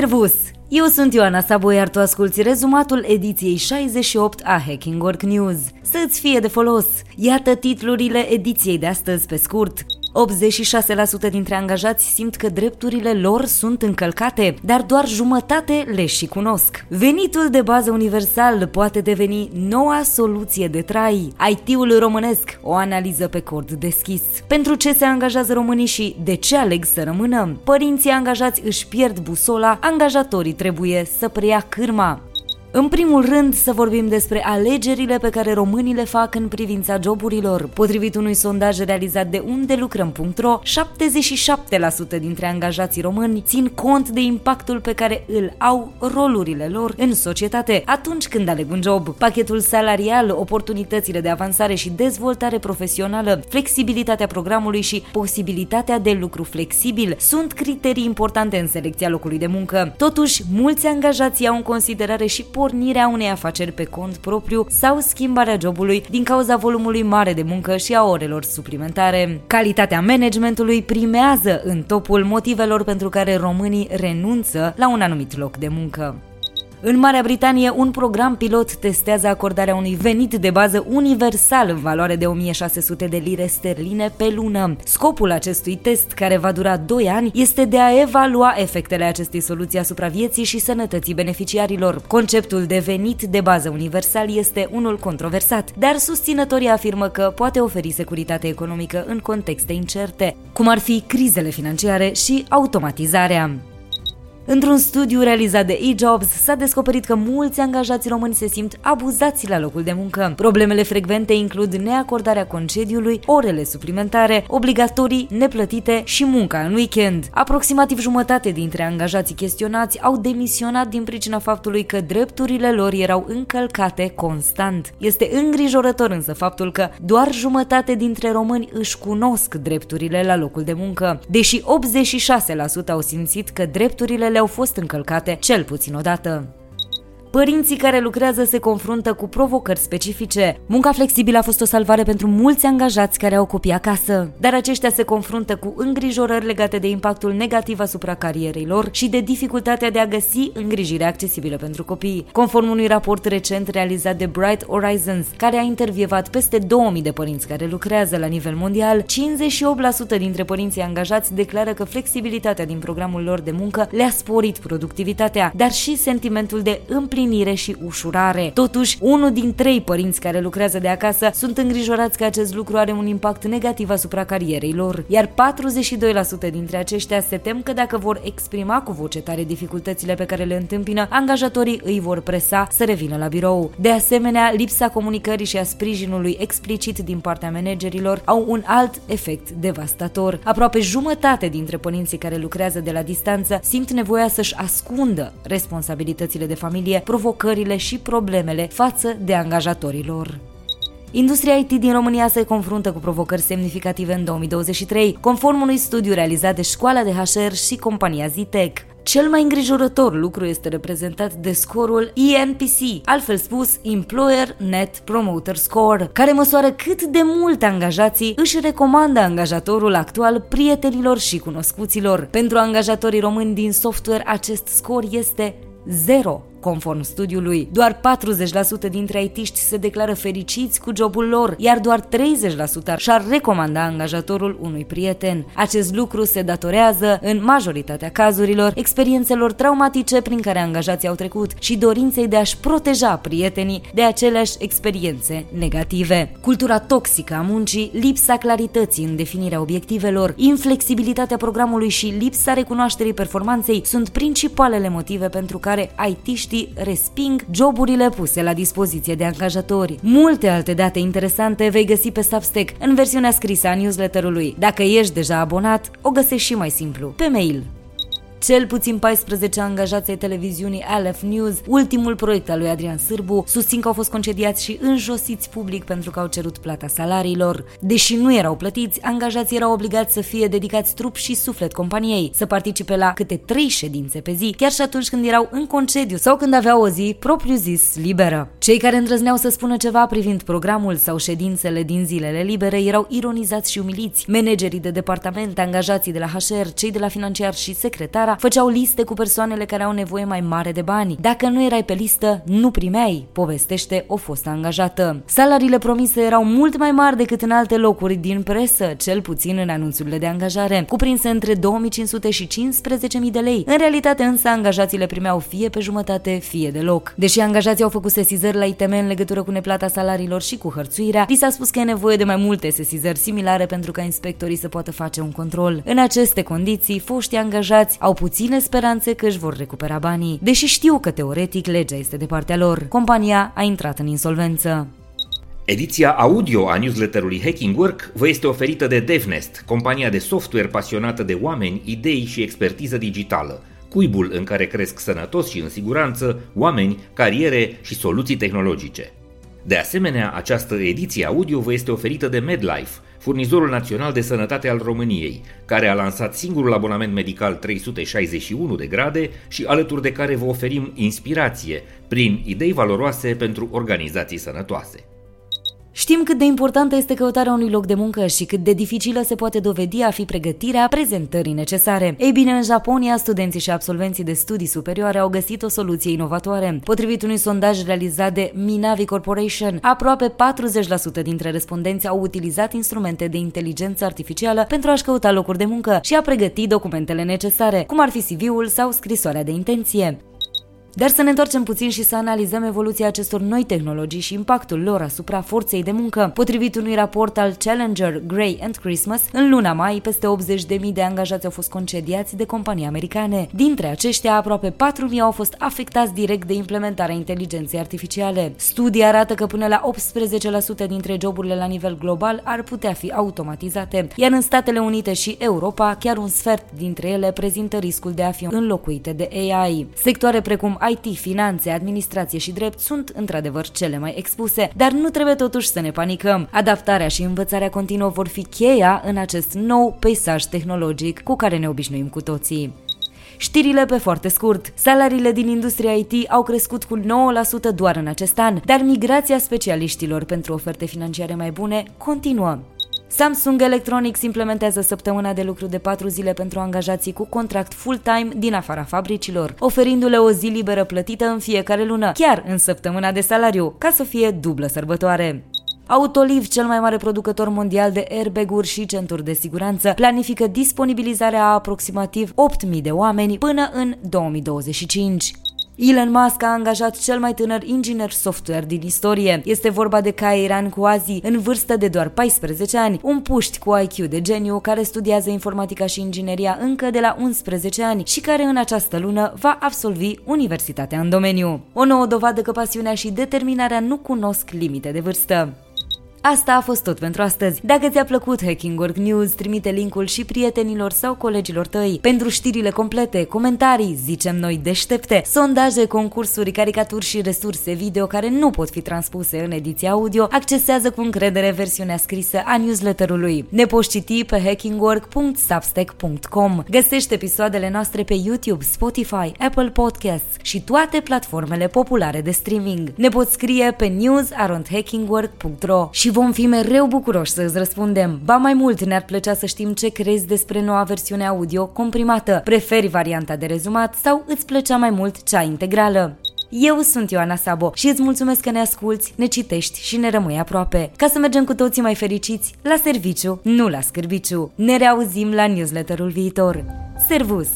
Servus! Eu sunt Ioana Sabo, iar tu asculti rezumatul ediției 68 a Hacking Work News. Să-ți fie de folos! Iată titlurile ediției de astăzi pe scurt. 86% dintre angajați simt că drepturile lor sunt încălcate, dar doar jumătate le și cunosc. Venitul de bază universal poate deveni noua soluție de trai. IT-ul românesc, o analiză pe cord deschis. Pentru ce se angajează românii și de ce aleg să rămână? Părinții angajați își pierd busola, angajatorii trebuie să preia cârma. În primul rând să vorbim despre alegerile pe care românii le fac în privința joburilor. Potrivit unui sondaj realizat de undelucrăm.ro, 77% dintre angajații români țin cont de impactul pe care îl au rolurile lor în societate atunci când aleg un job. Pachetul salarial, oportunitățile de avansare și dezvoltare profesională, flexibilitatea programului și posibilitatea de lucru flexibil sunt criterii importante în selecția locului de muncă. Totuși, mulți angajați iau în considerare și pornirea unei afaceri pe cont propriu sau schimbarea jobului din cauza volumului mare de muncă și a orelor suplimentare. Calitatea managementului primează în topul motivelor pentru care românii renunță la un anumit loc de muncă. În Marea Britanie, un program pilot testează acordarea unui venit de bază universal în valoare de 1600 de lire sterline pe lună. Scopul acestui test, care va dura 2 ani, este de a evalua efectele acestei soluții asupra vieții și sănătății beneficiarilor. Conceptul de venit de bază universal este unul controversat, dar susținătorii afirmă că poate oferi securitate economică în contexte incerte, cum ar fi crizele financiare și automatizarea. Într-un studiu realizat de eJobs s-a descoperit că mulți angajați români se simt abuzați la locul de muncă. Problemele frecvente includ neacordarea concediului, orele suplimentare, obligatorii, neplătite și munca în weekend. Aproximativ jumătate dintre angajații chestionați au demisionat din pricina faptului că drepturile lor erau încălcate constant. Este îngrijorător însă faptul că doar jumătate dintre români își cunosc drepturile la locul de muncă, deși 86% au simțit că drepturile le-au fost încălcate cel puțin odată. Părinții care lucrează se confruntă cu provocări specifice. Munca flexibilă a fost o salvare pentru mulți angajați care au copii acasă, dar aceștia se confruntă cu îngrijorări legate de impactul negativ asupra carierei lor și de dificultatea de a găsi îngrijire accesibilă pentru copii. Conform unui raport recent realizat de Bright Horizons, care a intervievat peste 2000 de părinți care lucrează la nivel mondial, 58% dintre părinții angajați declară că flexibilitatea din programul lor de muncă le-a sporit productivitatea, dar și sentimentul de împlinire împlinire și ușurare. Totuși, unul din trei părinți care lucrează de acasă sunt îngrijorați că acest lucru are un impact negativ asupra carierei lor, iar 42% dintre aceștia se tem că dacă vor exprima cu voce tare dificultățile pe care le întâmpină, angajatorii îi vor presa să revină la birou. De asemenea, lipsa comunicării și a sprijinului explicit din partea managerilor au un alt efect devastator. Aproape jumătate dintre părinții care lucrează de la distanță simt nevoia să-și ascundă responsabilitățile de familie, provocările și problemele față de angajatorilor. Industria IT din România se confruntă cu provocări semnificative în 2023, conform unui studiu realizat de școala de HR și compania Zitec. Cel mai îngrijorător lucru este reprezentat de scorul ENPC, altfel spus Employer Net Promoter Score, care măsoară cât de mult angajații își recomandă angajatorul actual prietenilor și cunoscuților. Pentru angajatorii români din software, acest scor este 0. Conform studiului, doar 40% dintre aitiști se declară fericiți cu jobul lor, iar doar 30% și-ar recomanda angajatorul unui prieten. Acest lucru se datorează, în majoritatea cazurilor, experiențelor traumatice prin care angajații au trecut și dorinței de a-și proteja prietenii de aceleași experiențe negative. Cultura toxică a muncii, lipsa clarității în definirea obiectivelor, inflexibilitatea programului și lipsa recunoașterii performanței sunt principalele motive pentru care aitiștii angajații resping joburile puse la dispoziție de angajatori. Multe alte date interesante vei găsi pe Substack în versiunea scrisă a newsletterului. Dacă ești deja abonat, o găsești și mai simplu, pe mail. Cel puțin 14 angajați ai televiziunii Aleph News, ultimul proiect al lui Adrian Sârbu, susțin că au fost concediați și înjosiți public pentru că au cerut plata salariilor. Deși nu erau plătiți, angajații erau obligați să fie dedicați trup și suflet companiei, să participe la câte trei ședințe pe zi, chiar și atunci când erau în concediu sau când aveau o zi propriu-zis liberă. Cei care îndrăzneau să spună ceva privind programul sau ședințele din zilele libere erau ironizați și umiliți. Managerii de departament, angajații de la HR, cei de la financiar și secretara făceau liste cu persoanele care au nevoie mai mare de bani. Dacă nu erai pe listă, nu primeai, povestește o fostă angajată. Salariile promise erau mult mai mari decât în alte locuri din presă, cel puțin în anunțurile de angajare, cuprinse între 2500 și 15.000 de lei. În realitate însă angajații le primeau fie pe jumătate, fie deloc. Deși angajații au făcut sesizări la ITM în legătură cu neplata salariilor și cu hărțuirea, li s-a spus că e nevoie de mai multe sesizări similare pentru ca inspectorii să poată face un control. În aceste condiții, foștii angajați au puține speranțe că își vor recupera banii, deși știu că teoretic legea este de partea lor. Compania a intrat în insolvență. Ediția audio a newsletterului Hacking Work vă este oferită de DevNest, compania de software pasionată de oameni, idei și expertiză digitală, cuibul în care cresc sănătos și în siguranță oameni, cariere și soluții tehnologice. De asemenea, această ediție audio vă este oferită de MedLife, furnizorul național de sănătate al României, care a lansat singurul abonament medical 361 de grade și alături de care vă oferim inspirație prin idei valoroase pentru organizații sănătoase. Știm cât de importantă este căutarea unui loc de muncă și cât de dificilă se poate dovedi a fi pregătirea prezentării necesare. Ei bine, în Japonia, studenții și absolvenții de studii superioare au găsit o soluție inovatoare. Potrivit unui sondaj realizat de Minavi Corporation, aproape 40% dintre respondenți au utilizat instrumente de inteligență artificială pentru a-și căuta locuri de muncă și a pregăti documentele necesare, cum ar fi CV-ul sau scrisoarea de intenție. Dar să ne întoarcem puțin și să analizăm evoluția acestor noi tehnologii și impactul lor asupra forței de muncă. Potrivit unui raport al Challenger Gray and Christmas, în luna mai, peste 80.000 de angajați au fost concediați de companii americane. Dintre aceștia, aproape 4.000 au fost afectați direct de implementarea inteligenței artificiale. Studii arată că până la 18% dintre joburile la nivel global ar putea fi automatizate, iar în Statele Unite și Europa, chiar un sfert dintre ele prezintă riscul de a fi înlocuite de AI. Sectoare precum IT, finanțe, administrație și drept sunt într-adevăr cele mai expuse, dar nu trebuie totuși să ne panicăm. Adaptarea și învățarea continuă vor fi cheia în acest nou peisaj tehnologic cu care ne obișnuim cu toții. Știrile pe foarte scurt. Salariile din industria IT au crescut cu 9% doar în acest an, dar migrația specialiștilor pentru oferte financiare mai bune continuă. Samsung Electronics implementează săptămâna de lucru de 4 zile pentru angajații cu contract full-time din afara fabricilor, oferindu-le o zi liberă plătită în fiecare lună, chiar în săptămâna de salariu, ca să fie dublă sărbătoare. Autoliv, cel mai mare producător mondial de airbag-uri și centuri de siguranță, planifică disponibilizarea a aproximativ 8.000 de oameni până în 2025. Elon Musk a angajat cel mai tânăr inginer software din istorie. Este vorba de Kairan Kouazi, în vârstă de doar 14 ani, un puști cu IQ de geniu care studiază informatica și ingineria încă de la 11 ani și care în această lună va absolvi universitatea în domeniu. O nouă dovadă că pasiunea și determinarea nu cunosc limite de vârstă. Asta a fost tot pentru astăzi. Dacă ți-a plăcut Hacking Work News, trimite linkul și prietenilor sau colegilor tăi. Pentru știrile complete, comentarii, zicem noi deștepte, sondaje, concursuri, caricaturi și resurse video care nu pot fi transpuse în ediția audio, accesează cu încredere versiunea scrisă a newsletterului. Ne poți citi pe hackingwork.substack.com. Găsește episoadele noastre pe YouTube, Spotify, Apple Podcasts și toate platformele populare de streaming. Ne poți scrie pe news.hackingwork.ro și vom fi mereu bucuroși să îți răspundem. Ba mai mult, ne-ar plăcea să știm ce crezi despre noua versiune audio comprimată. Preferi varianta de rezumat sau îți plăcea mai mult cea integrală? Eu sunt Ioana Sabo și îți mulțumesc că ne asculți, ne citești și ne rămâi aproape. Ca să mergem cu toții mai fericiți, la serviciu, nu la scârbiciu. Ne reauzim la newsletterul viitor. Servus!